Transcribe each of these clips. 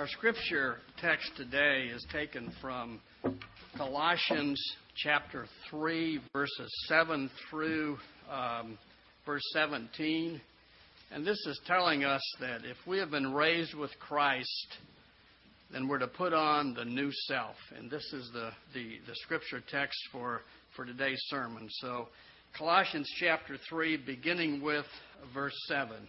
Our scripture text today is taken from Colossians chapter 3, verses 7 through um, verse 17. And this is telling us that if we have been raised with Christ, then we're to put on the new self. And this is the, the, the scripture text for, for today's sermon. So, Colossians chapter 3, beginning with verse 7.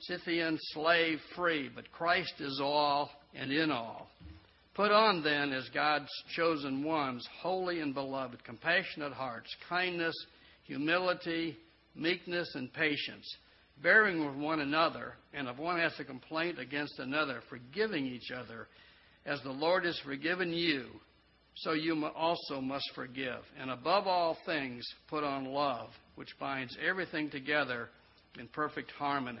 Scythian, slave, free, but Christ is all and in all. Put on then as God's chosen ones, holy and beloved, compassionate hearts, kindness, humility, meekness, and patience, bearing with one another, and if one has a complaint against another, forgiving each other, as the Lord has forgiven you, so you also must forgive. And above all things, put on love, which binds everything together in perfect harmony.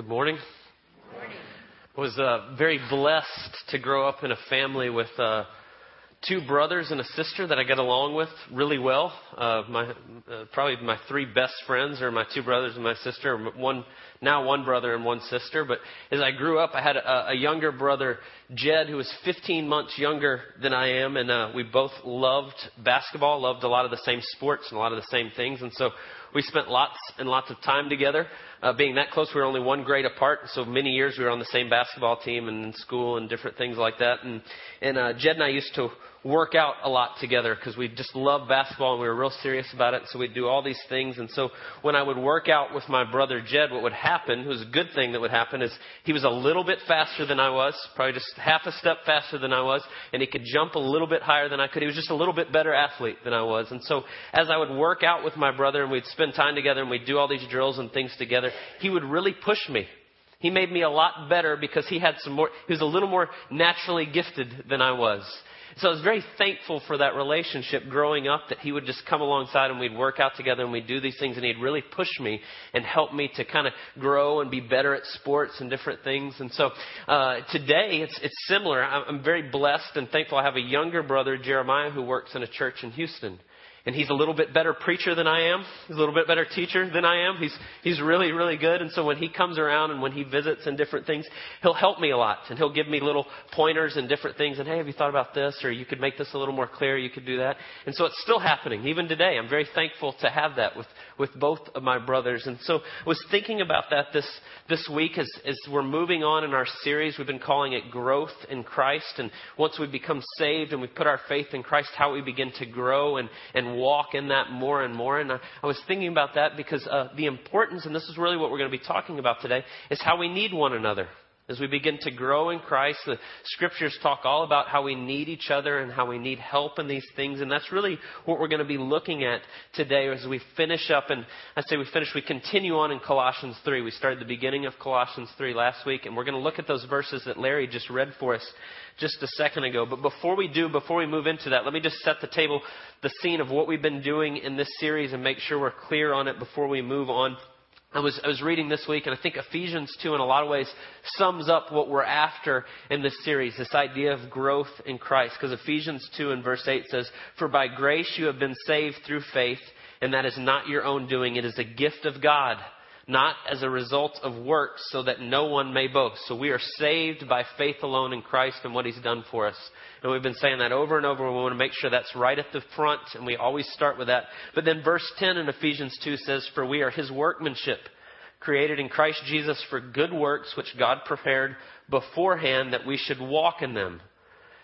Good morning. Good morning. I was uh, very blessed to grow up in a family with uh, two brothers and a sister that I get along with really well. Uh, my uh, probably my three best friends are my two brothers and my sister. One now one brother and one sister. But as I grew up, I had a, a younger brother, Jed, who was 15 months younger than I am, and uh, we both loved basketball, loved a lot of the same sports and a lot of the same things, and so we spent lots and lots of time together. Uh, being that close, we were only one grade apart, so many years we were on the same basketball team and in school and different things like that. And and uh, Jed and I used to work out a lot together because we just loved basketball and we were real serious about it. So we'd do all these things. And so when I would work out with my brother Jed, what would happen, was a good thing that would happen, is he was a little bit faster than I was, probably just half a step faster than I was, and he could jump a little bit higher than I could. He was just a little bit better athlete than I was. And so as I would work out with my brother and we'd spend time together and we'd do all these drills and things together, he would really push me. He made me a lot better because he had some more, he was a little more naturally gifted than I was. So I was very thankful for that relationship growing up that he would just come alongside and we'd work out together and we'd do these things and he'd really push me and help me to kind of grow and be better at sports and different things. And so uh, today it's, it's similar. I'm very blessed and thankful. I have a younger brother, Jeremiah, who works in a church in Houston and he's a little bit better preacher than I am. He's a little bit better teacher than I am. He's he's really really good. And so when he comes around and when he visits and different things, he'll help me a lot and he'll give me little pointers and different things. And hey, have you thought about this? Or you could make this a little more clear. You could do that. And so it's still happening even today. I'm very thankful to have that with with both of my brothers. And so I was thinking about that this this week as as we're moving on in our series. We've been calling it growth in Christ. And once we become saved and we put our faith in Christ, how we begin to grow and and walk in that more and more. And I, I was thinking about that because uh, the importance, and this is really what we're going to be talking about today, is how we need one another. As we begin to grow in Christ, the scriptures talk all about how we need each other and how we need help in these things. And that's really what we're going to be looking at today as we finish up. And I say we finish, we continue on in Colossians 3. We started the beginning of Colossians 3 last week, and we're going to look at those verses that Larry just read for us just a second ago. But before we do, before we move into that, let me just set the table, the scene of what we've been doing in this series and make sure we're clear on it before we move on I was, I was reading this week, and I think Ephesians 2, in a lot of ways, sums up what we're after in this series this idea of growth in Christ. Because Ephesians 2 and verse 8 says, For by grace you have been saved through faith, and that is not your own doing, it is a gift of God not as a result of works, so that no one may boast. So we are saved by faith alone in Christ and what He's done for us. And we've been saying that over and over. We want to make sure that's right at the front, and we always start with that. But then verse 10 in Ephesians 2 says, For we are His workmanship, created in Christ Jesus for good works, which God prepared beforehand that we should walk in them.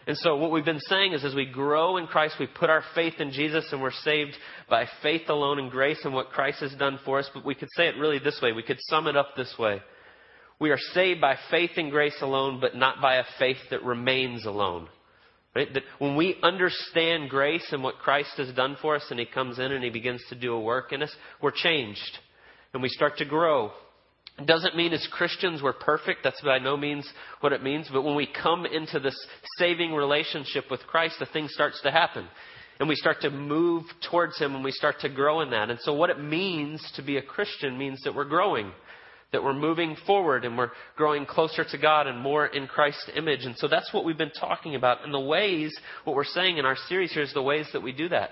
And so what we've been saying is as we grow in Christ, we put our faith in Jesus and we're saved by faith alone and grace and what Christ has done for us. But we could say it really this way. We could sum it up this way. We are saved by faith and grace alone, but not by a faith that remains alone. Right? That when we understand grace and what Christ has done for us and He comes in and He begins to do a work in us, we're changed. And we start to grow doesn't mean as Christians we're perfect. That's by no means what it means. But when we come into this saving relationship with Christ, the thing starts to happen. And we start to move towards Him and we start to grow in that. And so what it means to be a Christian means that we're growing. That we're moving forward and we're growing closer to God and more in Christ's image. And so that's what we've been talking about. And the ways, what we're saying in our series here is the ways that we do that.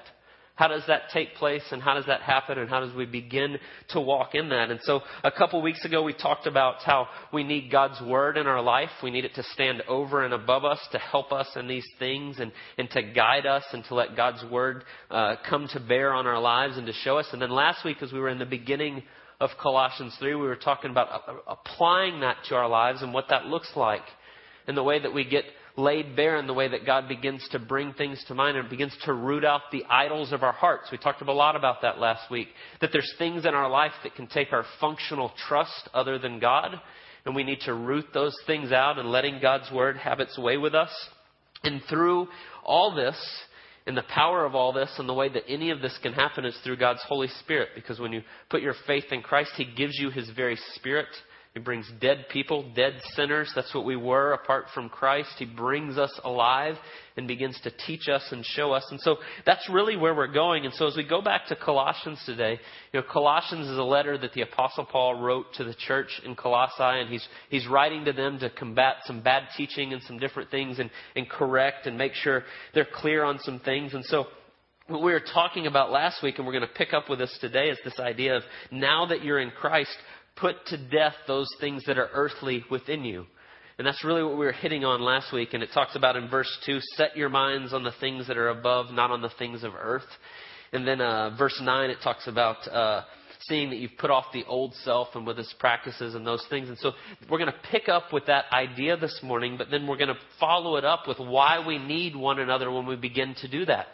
How does that take place and how does that happen and how does we begin to walk in that? And so a couple weeks ago we talked about how we need God's Word in our life. We need it to stand over and above us to help us in these things and, and to guide us and to let God's Word uh, come to bear on our lives and to show us. And then last week as we were in the beginning of Colossians 3, we were talking about applying that to our lives and what that looks like and the way that we get laid bare in the way that God begins to bring things to mind and begins to root out the idols of our hearts. We talked a lot about that last week. That there's things in our life that can take our functional trust other than God, and we need to root those things out and letting God's Word have its way with us. And through all this, and the power of all this and the way that any of this can happen is through God's Holy Spirit. Because when you put your faith in Christ, He gives you His very Spirit he brings dead people, dead sinners. That's what we were apart from Christ. He brings us alive and begins to teach us and show us. And so that's really where we're going. And so as we go back to Colossians today, you know, Colossians is a letter that the Apostle Paul wrote to the church in Colossae, and he's, he's writing to them to combat some bad teaching and some different things and, and correct and make sure they're clear on some things. And so what we were talking about last week, and we're going to pick up with this today, is this idea of now that you're in Christ, put to death those things that are earthly within you. And that's really what we were hitting on last week. And it talks about in verse 2 set your minds on the things that are above, not on the things of earth. And then uh, verse 9, it talks about uh, seeing that you've put off the old self and with its practices and those things. And so we're going to pick up with that idea this morning, but then we're going to follow it up with why we need one another when we begin to do that.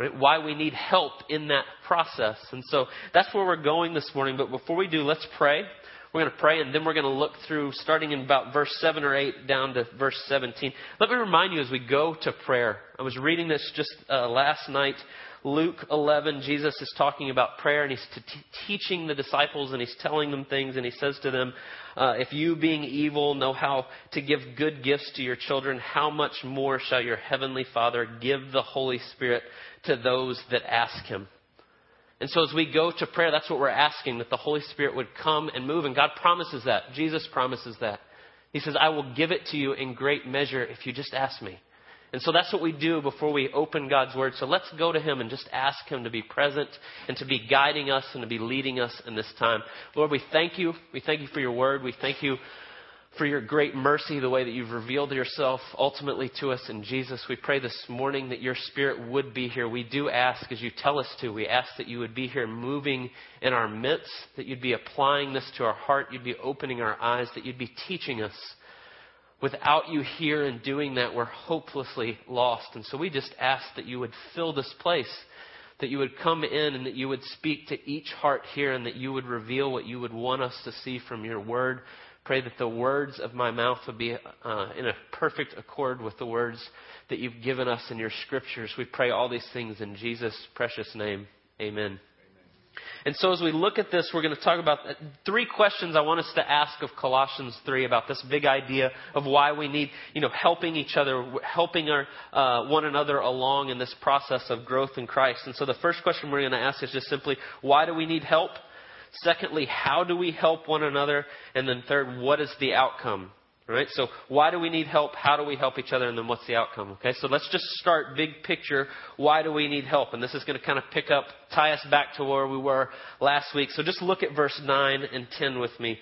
Right? Why we need help in that process. And so that's where we're going this morning. But before we do, let's pray. We're going to pray and then we're going to look through starting in about verse 7 or 8 down to verse 17. Let me remind you as we go to prayer. I was reading this just uh, last night. Luke 11, Jesus is talking about prayer and he's t- teaching the disciples and he's telling them things and he says to them, uh, If you, being evil, know how to give good gifts to your children, how much more shall your heavenly Father give the Holy Spirit to those that ask Him. And so as we go to prayer, that's what we're asking, that the Holy Spirit would come and move. And God promises that. Jesus promises that. He says, I will give it to you in great measure if you just ask me. And so that's what we do before we open God's Word. So let's go to Him and just ask Him to be present and to be guiding us and to be leading us in this time. Lord, we thank you. We thank you for your Word. We thank you for your great mercy, the way that you've revealed yourself ultimately to us in Jesus. We pray this morning that your Spirit would be here. We do ask, as you tell us to, we ask that you would be here moving in our midst, that you'd be applying this to our heart, you'd be opening our eyes, that you'd be teaching us. Without you here and doing that, we're hopelessly lost. And so we just ask that you would fill this place, that you would come in and that you would speak to each heart here and that you would reveal what you would want us to see from your word Pray that the words of my mouth would be uh, in a perfect accord with the words that you've given us in your scriptures. We pray all these things in Jesus' precious name. Amen. And so, as we look at this, we're going to talk about three questions I want us to ask of Colossians 3 about this big idea of why we need, you know, helping each other, helping our, uh, one another along in this process of growth in Christ. And so, the first question we're going to ask is just simply, why do we need help? Secondly, how do we help one another? And then third, what is the outcome? All right? So why do we need help? How do we help each other? And then what's the outcome? Okay? So let's just start big picture. Why do we need help? And this is going to kind of pick up, tie us back to where we were last week. So just look at verse 9 and 10 with me.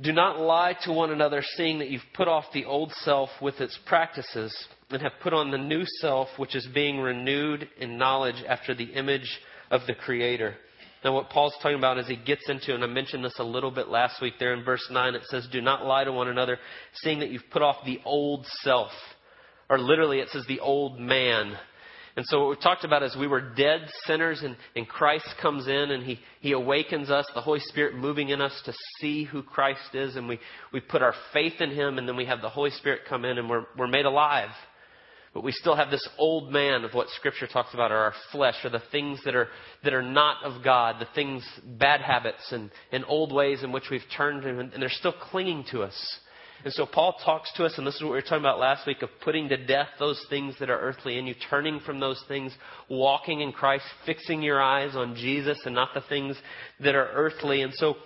Do not lie to one another, seeing that you've put off the old self with its practices and have put on the new self, which is being renewed in knowledge after the image of the Creator. Now, what Paul's talking about as he gets into, and I mentioned this a little bit last week there in verse 9, it says, Do not lie to one another, seeing that you've put off the old self. Or literally, it says the old man. And so what we talked about is we were dead sinners, and, and Christ comes in and he, he awakens us, the Holy Spirit moving in us to see who Christ is, and we, we put our faith in him, and then we have the Holy Spirit come in, and we're, we're made alive. But we still have this old man of what Scripture talks about, or our flesh, or the things that are, that are not of God, the things, bad habits, and, and old ways in which we've turned, and, and they're still clinging to us. And so Paul talks to us, and this is what we were talking about last week of putting to death those things that are earthly in you, turning from those things, walking in Christ, fixing your eyes on Jesus and not the things that are earthly. And so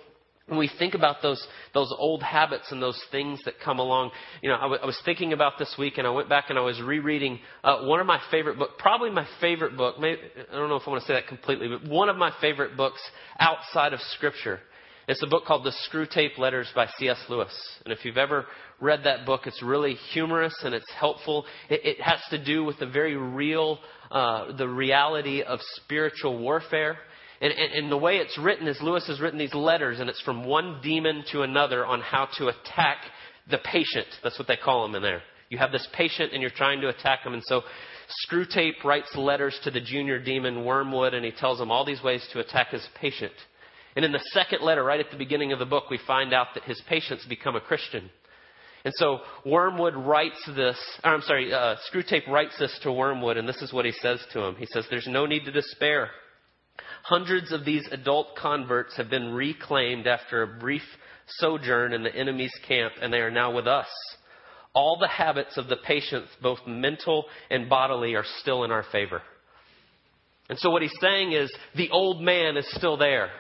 when we think about those those old habits and those things that come along, you know, I, w- I was thinking about this week, and I went back and I was rereading uh, one of my favorite book, probably my favorite book. Maybe, I don't know if I want to say that completely, but one of my favorite books outside of Scripture. It's a book called The Screwtape Letters by C.S. Lewis. And if you've ever read that book, it's really humorous and it's helpful. It, it has to do with the very real, uh, the reality of spiritual warfare and, and, and, the way it's written is Lewis has written these letters, and it's from one demon to another on how to attack the patient. That's what they call them in there. You have this patient, and you're trying to attack him. And so Screwtape writes letters to the junior demon Wormwood, and he tells him all these ways to attack his patient. And in the second letter, right at the beginning of the book, we find out that his patients become a Christian. And so Wormwood writes this, or I'm sorry, uh, Screwtape writes this to Wormwood, and this is what he says to him. He says, There's no need to despair. Hundreds of these adult converts have been reclaimed after a brief sojourn in the enemy's camp, and they are now with us. All the habits of the patients, both mental and bodily, are still in our favor. And so what he's saying is the old man is still there.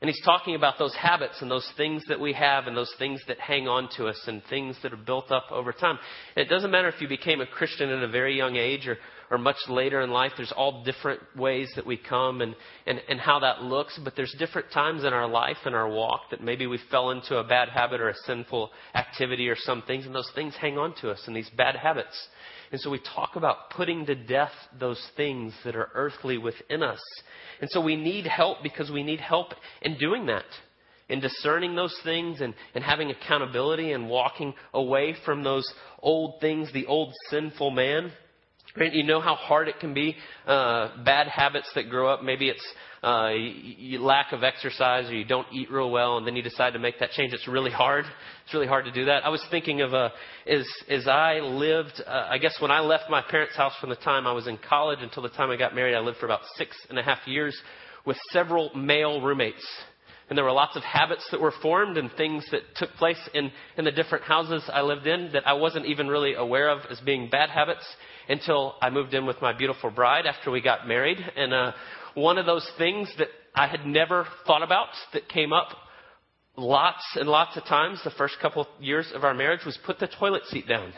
And he's talking about those habits and those things that we have and those things that hang on to us and things that are built up over time. And it doesn't matter if you became a Christian at a very young age or, or much later in life. There's all different ways that we come and, and, and how that looks. But there's different times in our life and our walk that maybe we fell into a bad habit or a sinful activity or some things. And those things hang on to us and these bad habits. And so we talk about putting to death those things that are earthly within us and so we need help because we need help in doing that, in discerning those things and, and having accountability and walking away from those old things, the old sinful man. Right? You know how hard it can be, uh, bad habits that grow up. Maybe it's uh, you, lack of exercise or you don't eat real well, and then you decide to make that change. It's really hard. It's really hard to do that. I was thinking of uh, as as I lived. Uh, I guess when I left my parents' house from the time I was in college until the time I got married, I lived for about six and a half years with several male roommates. And there were lots of habits that were formed and things that took place in, in the different houses I lived in that I wasn't even really aware of as being bad habits until I moved in with my beautiful bride after we got married. And uh, one of those things that I had never thought about that came up lots and lots of times the first couple years of our marriage was put the toilet seat down.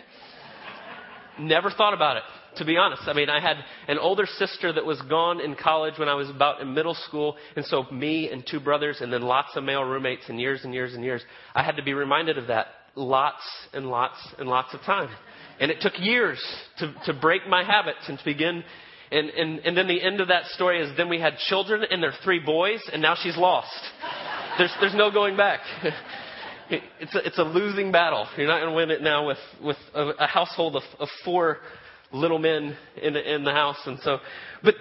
never thought about it, to be honest. I mean, I had an older sister that was gone in college when I was about in middle school, and so me and two brothers, and then lots of male roommates, and years and years and years. I had to be reminded of that lots and lots and lots of time. And it took years to, to break my habits and to begin and, and, and then the end of that story is then we had children and they're three boys, and now she's lost. There's, there's no going back. It's a, it's a losing battle. You're not going to win it now with, with a, a household of, of four little men in the, in the house. And so, but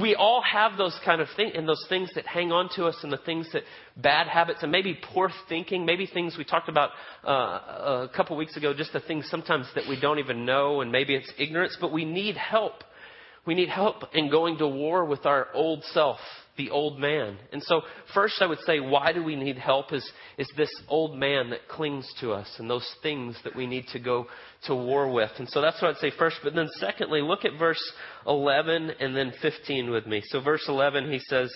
we all have those kind of things, and those things that hang on to us, and the things that bad habits, and maybe poor thinking, maybe things we talked about uh, a couple weeks ago, just the things sometimes that we don't even know, and maybe it's ignorance, but we need help. We need help in going to war with our old self, the old man. And so, first, I would say, why do we need help? Is, is this old man that clings to us and those things that we need to go to war with. And so, that's what I'd say first. But then, secondly, look at verse 11 and then 15 with me. So, verse 11, he says,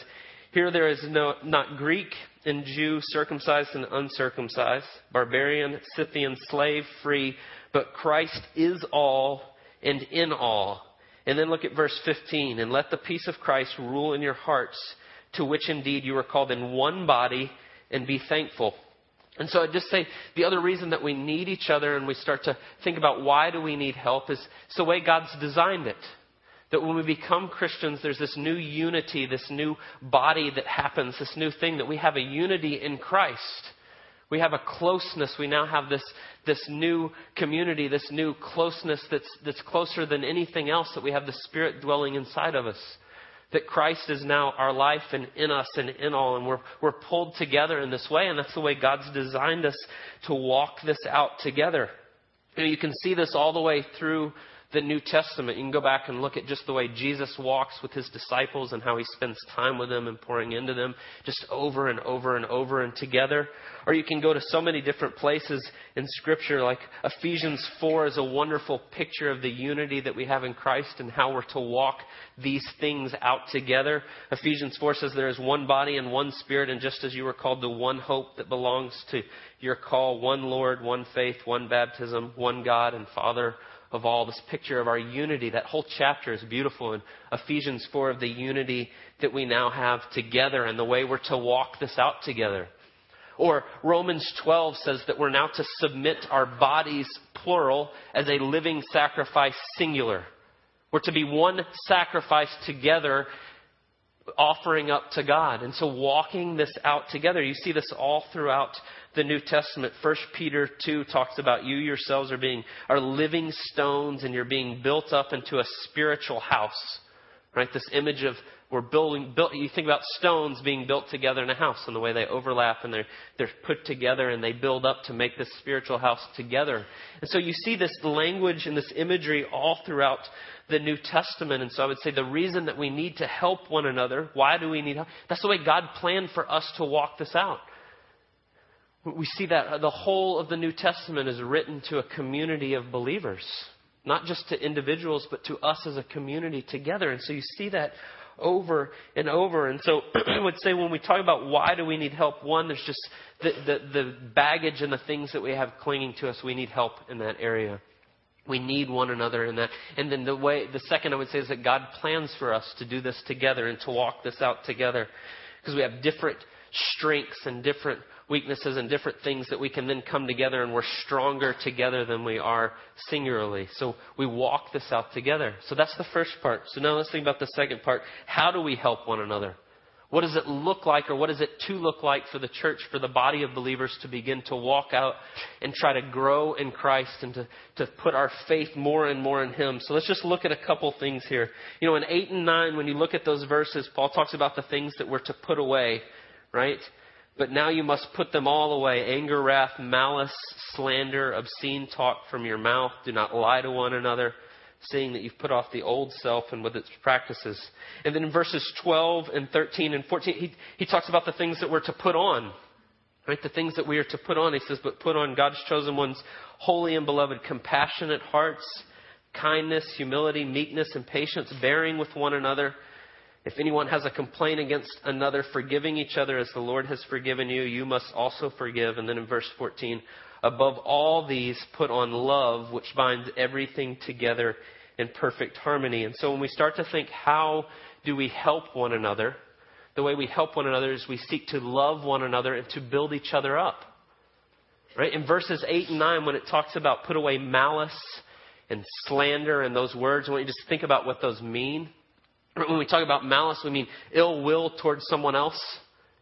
Here there is no, not Greek and Jew, circumcised and uncircumcised, barbarian, Scythian, slave, free, but Christ is all and in all. And then look at verse 15. And let the peace of Christ rule in your hearts, to which indeed you are called in one body, and be thankful. And so I'd just say the other reason that we need each other and we start to think about why do we need help is it's the way God's designed it. That when we become Christians, there's this new unity, this new body that happens, this new thing that we have a unity in Christ. We have a closeness. We now have this, this new community, this new closeness that's, that's closer than anything else, that we have the Spirit dwelling inside of us. That Christ is now our life and in us and in all, and we're, we're pulled together in this way, and that's the way God's designed us to walk this out together. You, know, you can see this all the way through the New Testament. You can go back and look at just the way Jesus walks with his disciples and how he spends time with them and pouring into them just over and over and over and together. Or you can go to so many different places in Scripture, like Ephesians 4 is a wonderful picture of the unity that we have in Christ and how we're to walk these things out together. Ephesians 4 says there is one body and one spirit, and just as you were called to one hope that belongs to your call, one Lord, one faith, one baptism, one God and Father of all, this picture of our unity. That whole chapter is beautiful in Ephesians 4 of the unity that we now have together and the way we're to walk this out together. Or Romans 12 says that we're now to submit our bodies, plural, as a living sacrifice, singular. We're to be one sacrifice together offering up to God. And so walking this out together, you see this all throughout the New Testament. First Peter 2 talks about you yourselves are being, are living stones and you're being built up into a spiritual house. Right? This image of we're building, built, you think about stones being built together in a house and the way they overlap and they're, they're put together and they build up to make this spiritual house together. And so you see this language and this imagery all throughout the New Testament. And so I would say the reason that we need to help one another, why do we need help? That's the way God planned for us to walk this out. We see that the whole of the New Testament is written to a community of believers, not just to individuals, but to us as a community together. And so you see that over and over. And so I would say when we talk about why do we need help, one, there's just the, the, the baggage and the things that we have clinging to us. We need help in that area. We need one another in that. And then the way, the second I would say is that God plans for us to do this together and to walk this out together. Because we have different strengths and different weaknesses and different things that we can then come together and we're stronger together than we are singularly. So we walk this out together. So that's the first part. So now let's think about the second part. How do we help one another? What does it look like, or what is it to look like for the church, for the body of believers to begin to walk out and try to grow in Christ and to, to put our faith more and more in Him? So let's just look at a couple things here. You know, in 8 and 9, when you look at those verses, Paul talks about the things that we're to put away, right? But now you must put them all away anger, wrath, malice, slander, obscene talk from your mouth. Do not lie to one another seeing that you've put off the old self and with its practices. And then in verses 12 and 13 and 14, he, he talks about the things that we're to put on. Right? The things that we are to put on. He says, but put on God's chosen ones, holy and beloved, compassionate hearts, kindness, humility, meekness, and patience, bearing with one another. If anyone has a complaint against another, forgiving each other as the Lord has forgiven you, you must also forgive. And then in verse 14, Above all these, put on love, which binds everything together in perfect harmony. And so when we start to think, how do we help one another? The way we help one another is we seek to love one another and to build each other up. Right? In verses 8 and 9, when it talks about put away malice and slander and those words, I want you to just think about what those mean. When we talk about malice, we mean ill will towards someone else.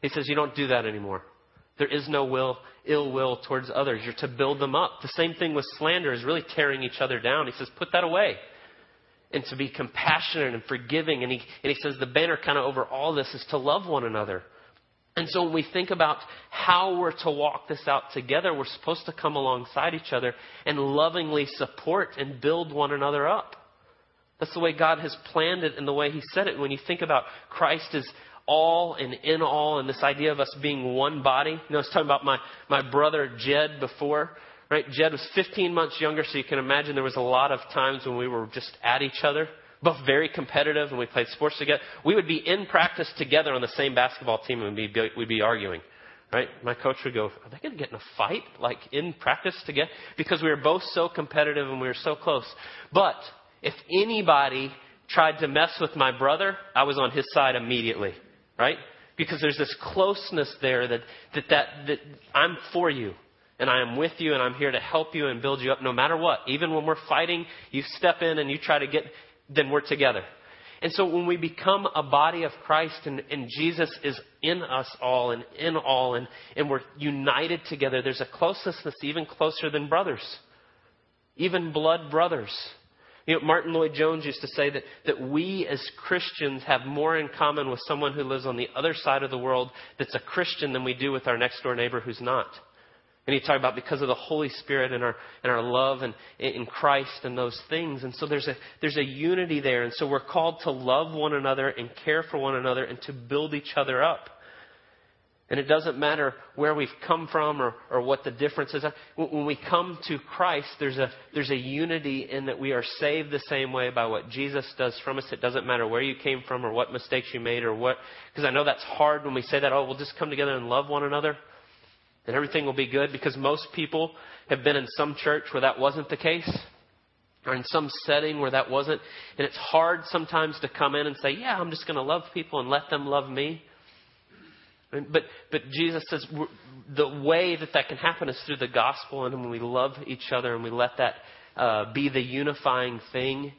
He says you don't do that anymore. There is no will, ill will towards others. You're to build them up. The same thing with slander is really tearing each other down. He says, put that away. And to be compassionate and forgiving. And he, and he says the banner kind of over all this is to love one another. And so when we think about how we're to walk this out together, we're supposed to come alongside each other and lovingly support and build one another up. That's the way God has planned it and the way He said it. When you think about Christ as all and in all, and this idea of us being one body. You know, I was talking about my, my brother Jed before, right? Jed was 15 months younger, so you can imagine there was a lot of times when we were just at each other, both very competitive, and we played sports together. We would be in practice together on the same basketball team, and we'd be, we'd be arguing, right? My coach would go, Are they going to get in a fight, like in practice together? Because we were both so competitive and we were so close. But if anybody tried to mess with my brother, I was on his side immediately, right? Because there's this closeness there that, that, that, that I'm for you and I am with you and I'm here to help you and build you up no matter what. Even when we're fighting, you step in and you try to get, then we're together. And so when we become a body of Christ and, and Jesus is in us all and in all and, and we're united together, there's a closeness that's even closer than brothers, even blood brothers. You know, Martyn Lloyd-Jones used to say that, that we as Christians have more in common with someone who lives on the other side of the world that's a Christian than we do with our next door neighbor who's not. And he talked about because of the Holy Spirit and our, and our love and, in Christ and those things. And so there's a, there's a unity there. And so we're called to love one another and care for one another and to build each other up. And it doesn't matter where we've come from or, or what the difference is. When we come to Christ, there's a, there's a unity in that we are saved the same way by what Jesus does from us. It doesn't matter where you came from or what mistakes you made or what, because I know that's hard when we say that, oh, we'll just come together and love one another and everything will be good because most people have been in some church where that wasn't the case or in some setting where that wasn't. And it's hard sometimes to come in and say, yeah, I'm just going to love people and let them love me. But, but Jesus says the way that that can happen is through the gospel and when we love each other and we let that uh, be the unifying thing.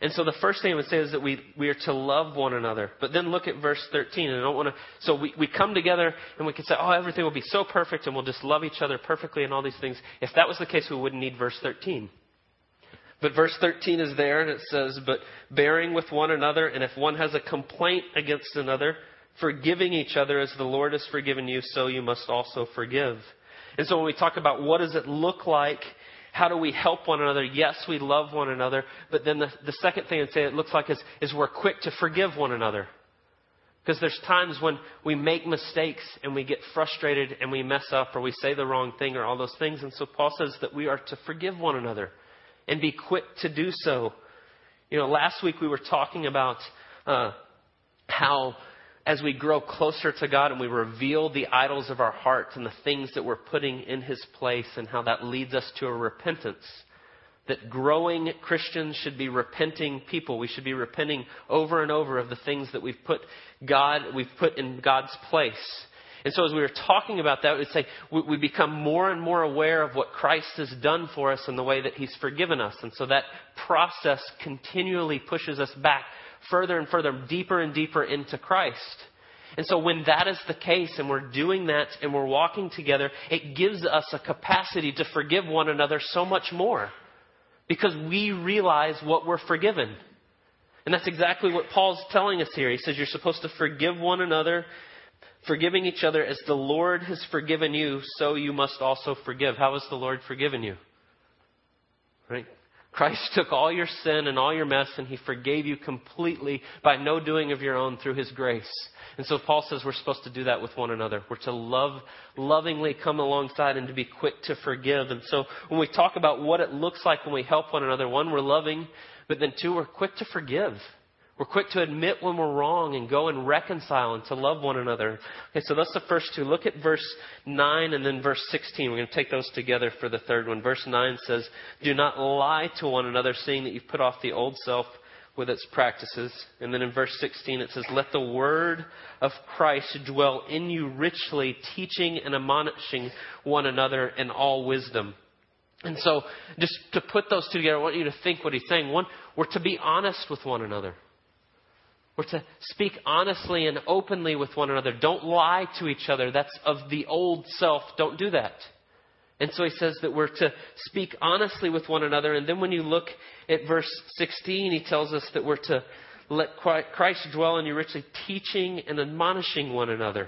And so the first thing I would say is that we, we are to love one another. But then look at verse 13. And I don't want to, so we, we come together and we can say, oh, everything will be so perfect and we'll just love each other perfectly and all these things. If that was the case, we wouldn't need verse 13. But verse 13 is there and it says, but bearing with one another, and if one has a complaint against another, forgiving each other as the Lord has forgiven you, so you must also forgive. And so when we talk about what does it look like, how do we help one another? Yes, we love one another. But then the, the second thing I'd say it looks like is, is we're quick to forgive one another. Because there's times when we make mistakes and we get frustrated and we mess up or we say the wrong thing or all those things. And so Paul says that we are to forgive one another and be quick to do so. You know, last week we were talking about uh, how as we grow closer to God and we reveal the idols of our hearts and the things that we're putting in His place and how that leads us to a repentance. That growing Christians should be repenting people. We should be repenting over and over of the things that we've put God, we've put in God's place. And so as we were talking about that, say we, we become more and more aware of what Christ has done for us and the way that He's forgiven us. And so that process continually pushes us back further and further, deeper and deeper into Christ. And so when that is the case and we're doing that and we're walking together, it gives us a capacity to forgive one another so much more. Because we realize what we're forgiven. And that's exactly what Paul's telling us here. He says you're supposed to forgive one another, forgiving each other as the Lord has forgiven you, so you must also forgive. How has the Lord forgiven you? Right? Christ took all your sin and all your mess and he forgave you completely by no doing of your own through his grace. And so Paul says we're supposed to do that with one another. We're to love, lovingly come alongside and to be quick to forgive. And so when we talk about what it looks like when we help one another, one, we're loving, but then two, we're quick to forgive. We're quick to admit when we're wrong and go and reconcile and to love one another. Okay, so that's the first two. Look at verse 9 and then verse 16. We're going to take those together for the third one. Verse 9 says, Do not lie to one another, seeing that you've put off the old self with its practices. And then in verse 16 it says, Let the word of Christ dwell in you richly, teaching and admonishing one another in all wisdom. And so, just to put those two together, I want you to think what he's saying. One, we're to be honest with one another. We're to speak honestly and openly with one another. Don't lie to each other. That's of the old self. Don't do that. And so he says that we're to speak honestly with one another. And then when you look at verse 16, he tells us that we're to let Christ dwell in you richly, teaching and admonishing one another.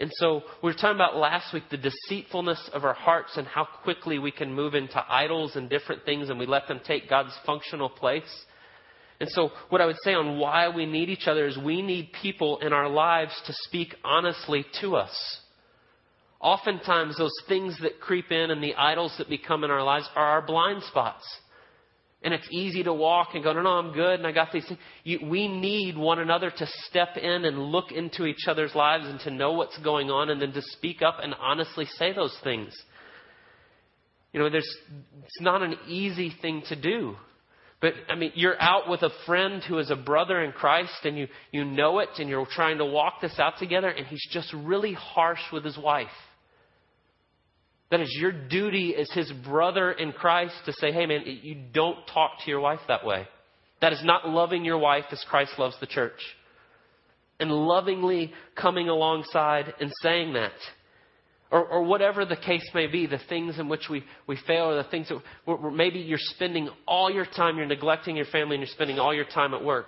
And so we were talking about last week the deceitfulness of our hearts and how quickly we can move into idols and different things and we let them take God's functional place. And so, what I would say on why we need each other is we need people in our lives to speak honestly to us. Oftentimes, those things that creep in and the idols that become in our lives are our blind spots. And it's easy to walk and go, no, no, I'm good, and I got these things. You, we need one another to step in and look into each other's lives and to know what's going on and then to speak up and honestly say those things. You know, there's, it's not an easy thing to do. But, I mean, you're out with a friend who is a brother in Christ and you, you know it and you're trying to walk this out together and he's just really harsh with his wife. That is your duty as his brother in Christ to say, hey man, you don't talk to your wife that way. That is not loving your wife as Christ loves the church. And lovingly coming alongside and saying that. Or, or whatever the case may be, the things in which we, we fail, or the things that where, where maybe you're spending all your time, you're neglecting your family, and you're spending all your time at work.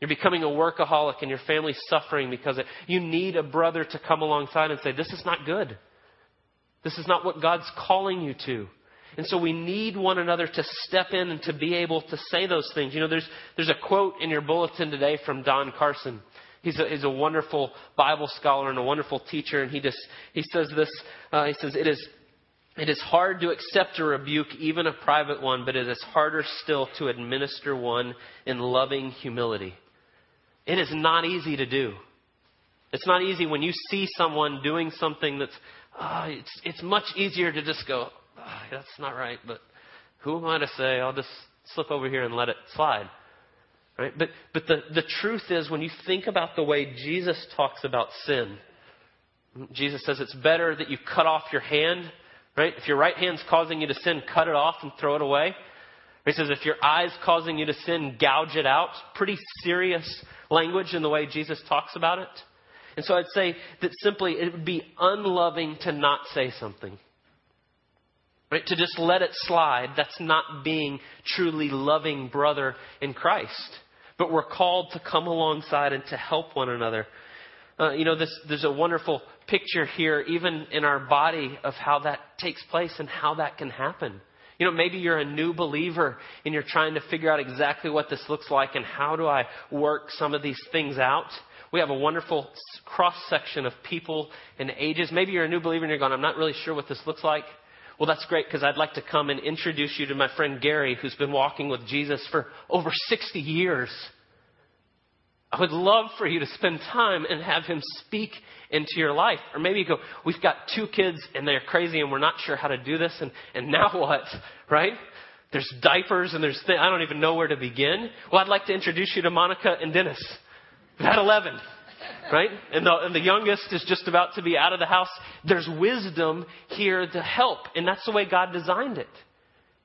You're becoming a workaholic, and your family's suffering because it, you need a brother to come alongside and say, This is not good. This is not what God's calling you to. And so we need one another to step in and to be able to say those things. You know, there's, there's a quote in your bulletin today from Don Carson. He's a, he's a wonderful Bible scholar and a wonderful teacher, and he just he says this. Uh, he says it is it is hard to accept a rebuke, even a private one, but it is harder still to administer one in loving humility. It is not easy to do. It's not easy when you see someone doing something that's uh, it's, it's much easier to just go, oh, that's not right, but who am I to say? I'll just slip over here and let it slide. Right? But, but the, the truth is, when you think about the way Jesus talks about sin, Jesus says it's better that you cut off your hand. Right? If your right hand's causing you to sin, cut it off and throw it away. He says if your eye's causing you to sin, gouge it out. Pretty serious language in the way Jesus talks about it. And so I'd say that simply it would be unloving to not say something. Right? To just let it slide, that's not being truly loving brother in Christ. But we're called to come alongside and to help one another. Uh, you know, this, there's a wonderful picture here, even in our body, of how that takes place and how that can happen. You know, maybe you're a new believer and you're trying to figure out exactly what this looks like and how do I work some of these things out. We have a wonderful cross section of people and ages. Maybe you're a new believer and you're going, I'm not really sure what this looks like. Well, that's great because I'd like to come and introduce you to my friend Gary, who's been walking with Jesus for over 60 years. I would love for you to spend time and have him speak into your life. Or maybe you go, we've got two kids and they're crazy and we're not sure how to do this and, and now what? Right? There's diapers and there's, th- I don't even know where to begin. Well, I'd like to introduce you to Monica and Dennis. Had 11, right? And the, and the youngest is just about to be out of the house. There's wisdom here to help, and that's the way God designed it.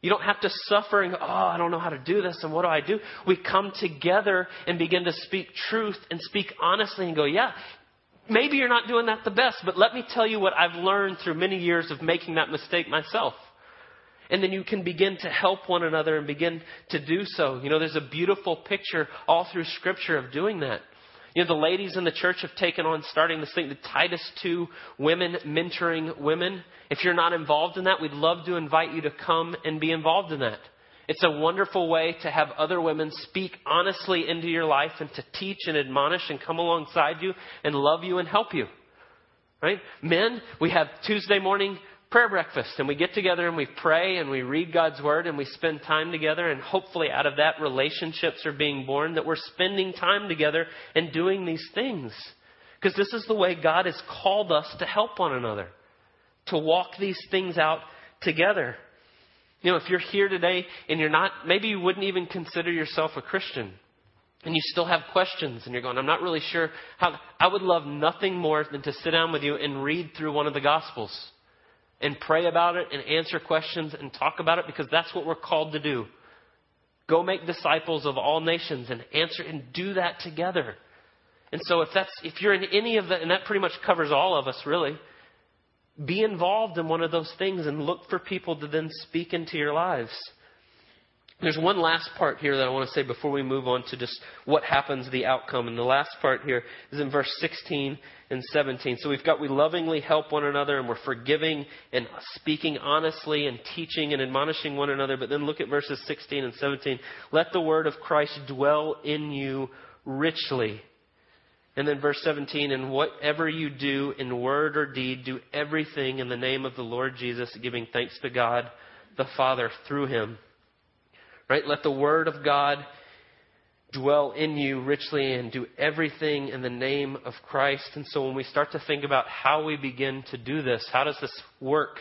You don't have to suffer and go, oh, I don't know how to do this, and what do I do? We come together and begin to speak truth and speak honestly and go, yeah, maybe you're not doing that the best, but let me tell you what I've learned through many years of making that mistake myself. And then you can begin to help one another and begin to do so. You know, there's a beautiful picture all through Scripture of doing that. You know, the ladies in the church have taken on starting this thing, the Titus 2 women mentoring women. If you're not involved in that, we'd love to invite you to come and be involved in that. It's a wonderful way to have other women speak honestly into your life and to teach and admonish and come alongside you and love you and help you. Right? Men, we have Tuesday morning prayer breakfast and we get together and we pray and we read God's word and we spend time together and hopefully out of that relationships are being born that we're spending time together and doing these things. Because this is the way God has called us to help one another, to walk these things out together. You know, if you're here today and you're not, maybe you wouldn't even consider yourself a Christian and you still have questions and you're going, I'm not really sure how, I would love nothing more than to sit down with you and read through one of the Gospels and pray about it and answer questions and talk about it because that's what we're called to do. Go make disciples of all nations and answer and do that together. And so if that's if you're in any of that and that pretty much covers all of us really, be involved in one of those things and look for people to then speak into your lives. There's one last part here that I want to say before we move on to just what happens, the outcome. And the last part here is in verse 16 and 17. So we've got we lovingly help one another and we're forgiving and speaking honestly and teaching and admonishing one another. But then look at verses 16 and 17. Let the word of Christ dwell in you richly. And then verse 17, and whatever you do in word or deed, do everything in the name of the Lord Jesus, giving thanks to God the Father through him. Right? Let the Word of God dwell in you richly and do everything in the name of Christ. And so when we start to think about how we begin to do this, how does this work?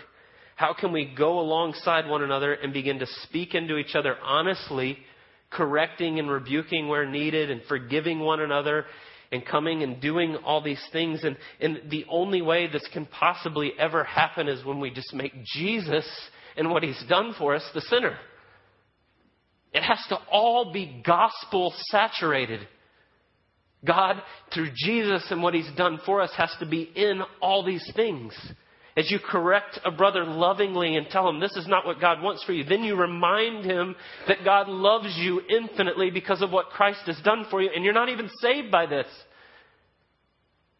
How can we go alongside one another and begin to speak into each other honestly, correcting and rebuking where needed and forgiving one another and coming and doing all these things? And, and the only way this can possibly ever happen is when we just make Jesus and what he's done for us the center. It has to all be gospel saturated. God, through Jesus and what He's done for us, has to be in all these things. As you correct a brother lovingly and tell him this is not what God wants for you, then you remind him that God loves you infinitely because of what Christ has done for you, and you're not even saved by this.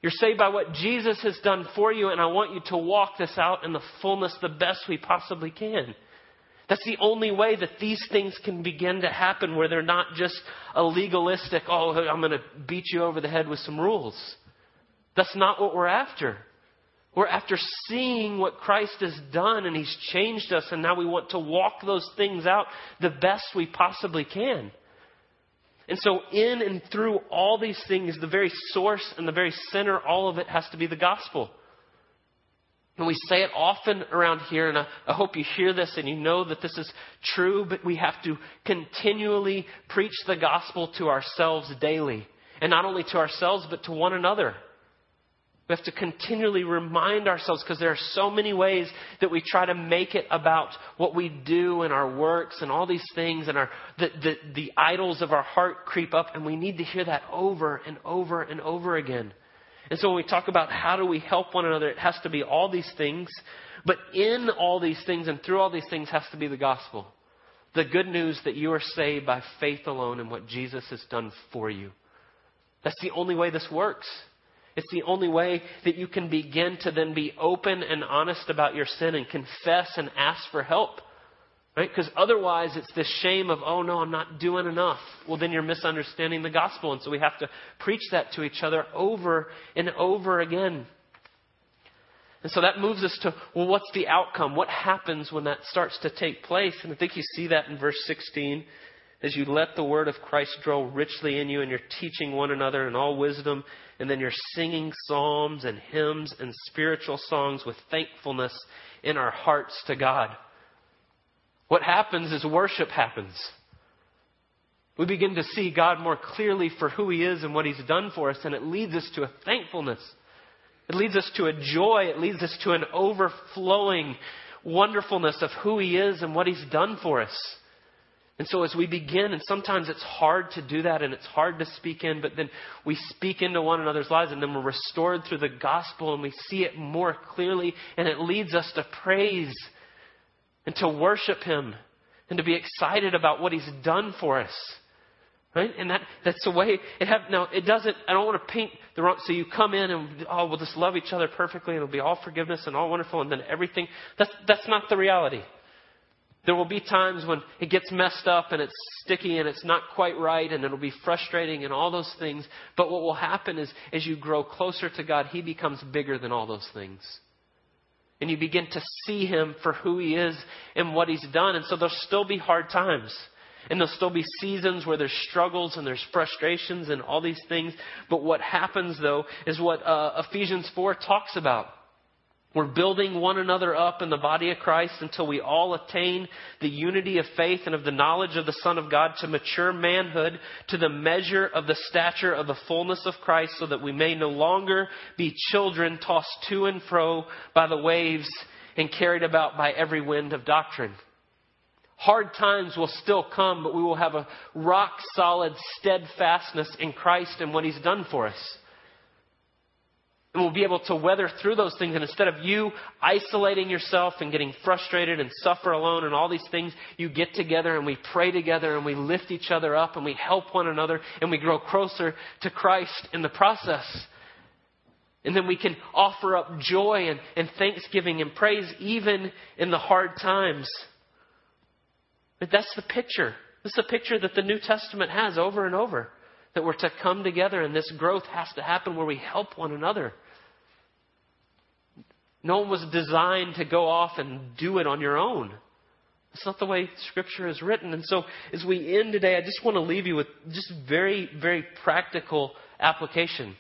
You're saved by what Jesus has done for you, and I want you to walk this out in the fullness, the best we possibly can. That's the only way that these things can begin to happen where they're not just a legalistic, oh, I'm going to beat you over the head with some rules. That's not what we're after. We're after seeing what Christ has done and He's changed us, and now we want to walk those things out the best we possibly can. And so, in and through all these things, the very source and the very center, all of it has to be the gospel. And we say it often around here, and I, I, hope you hear this and you know that this is true, but we have to continually preach the gospel to ourselves daily. And not only to ourselves, but to one another. We have to continually remind ourselves because there are so many ways that we try to make it about what we do and our works and all these things, and our, the, the, the idols of our heart creep up, and we need to hear that over and over and over again. And so when we talk about how do we help one another, it has to be all these things. But in all these things and through all these things has to be the gospel. The good news that you are saved by faith alone in what Jesus has done for you. That's the only way this works. It's the only way that you can begin to then be open and honest about your sin and confess and ask for help. Right? Because otherwise it's this shame of, oh no, I'm not doing enough. Well, then you're misunderstanding the gospel. And so we have to preach that to each other over and over again. And so that moves us to, well, what's the outcome? What happens when that starts to take place? And I think you see that in verse 16. As you let the word of Christ dwell richly in you and you're teaching one another in all wisdom, and then you're singing psalms and hymns and spiritual songs with thankfulness in our hearts to God. What happens is worship happens. We begin to see God more clearly for who He is and what He's done for us, and it leads us to a thankfulness. It leads us to a joy. It leads us to an overflowing wonderfulness of who He is and what He's done for us. And so as we begin, and sometimes it's hard to do that and it's hard to speak in, but then we speak into one another's lives and then we're restored through the gospel and we see it more clearly and it leads us to praise and to worship Him and to be excited about what He's done for us. Right? And that, that's the way it have now it doesn't I don't want to paint the wrong so you come in and oh we'll just love each other perfectly and it'll be all forgiveness and all wonderful and then everything that's that's not the reality. There will be times when it gets messed up and it's sticky and it's not quite right and it'll be frustrating and all those things. But what will happen is as you grow closer to God, He becomes bigger than all those things and you begin to see him for who he is and what he's done. And so there'll still be hard times. And there'll still be seasons where there's struggles and there's frustrations and all these things. But what happens, though, is what uh, Ephesians 4 talks about. We're building one another up in the body of Christ until we all attain the unity of faith and of the knowledge of the Son of God to mature manhood to the measure of the stature of the fullness of Christ so that we may no longer be children tossed to and fro by the waves and carried about by every wind of doctrine. Hard times will still come, but we will have a rock solid steadfastness in Christ and what He's done for us. And we'll be able to weather through those things. And instead of you isolating yourself and getting frustrated and suffer alone and all these things, you get together and we pray together and we lift each other up and we help one another and we grow closer to Christ in the process. And then we can offer up joy and, and thanksgiving and praise even in the hard times. But that's the picture. This is the picture that the New Testament has over and over. That we're to come together and this growth has to happen where we help one another. No one was designed to go off and do it on your own. It's not the way Scripture is written. And so, as we end today, I just want to leave you with just very, very practical application.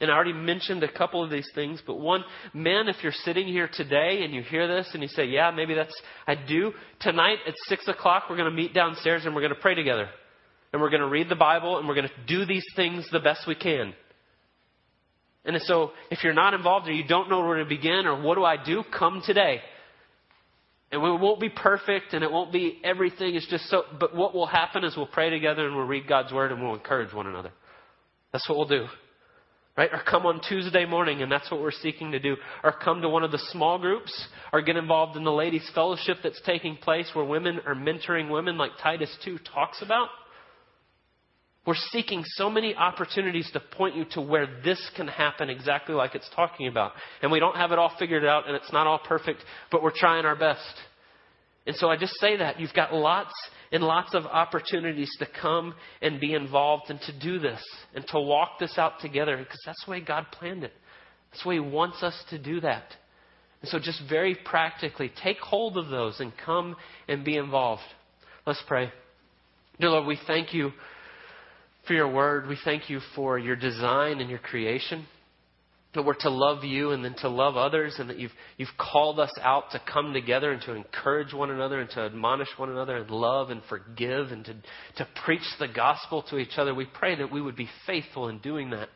And I already mentioned a couple of these things, but one, men, if you're sitting here today and you hear this and you say, yeah, maybe that's, I do, tonight at 6 o'clock, we're going to meet downstairs and we're going to pray together. And we're going to read the Bible and we're going to do these things the best we can. And so, if you're not involved or you don't know where to begin or what do I do, come today. And it won't be perfect and it won't be everything. It's just so, but what will happen is we'll pray together and we'll read God's Word and we'll encourage one another. That's what we'll do. Right? Or come on Tuesday morning and that's what we're seeking to do. Or come to one of the small groups or get involved in the ladies' fellowship that's taking place where women are mentoring women like Titus 2 talks about. We're seeking so many opportunities to point you to where this can happen exactly like it's talking about. And we don't have it all figured out and it's not all perfect, but we're trying our best. And so I just say that. You've got lots and lots of opportunities to come and be involved and to do this and to walk this out together because that's the way God planned it. That's the way He wants us to do that. And so just very practically, take hold of those and come and be involved. Let's pray. Dear Lord, we thank you for your word. We thank you for your design and your creation. That we're to love you and then to love others, and that you've, you've called us out to come together and to encourage one another and to admonish one another and love and forgive and to, to preach the gospel to each other. We pray that we would be faithful in doing that.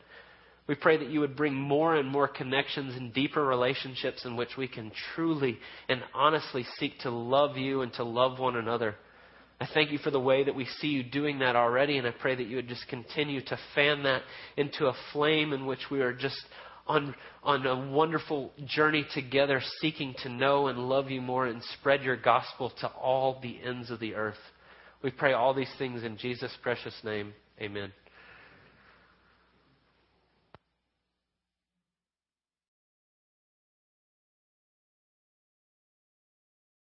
We pray that you would bring more and more connections and deeper relationships in which we can truly and honestly seek to love you and to love one another. I thank you for the way that we see you doing that already, and I pray that you would just continue to fan that into a flame in which we are just on, on a wonderful journey together, seeking to know and love you more and spread your gospel to all the ends of the earth. We pray all these things in Jesus' precious name. Amen.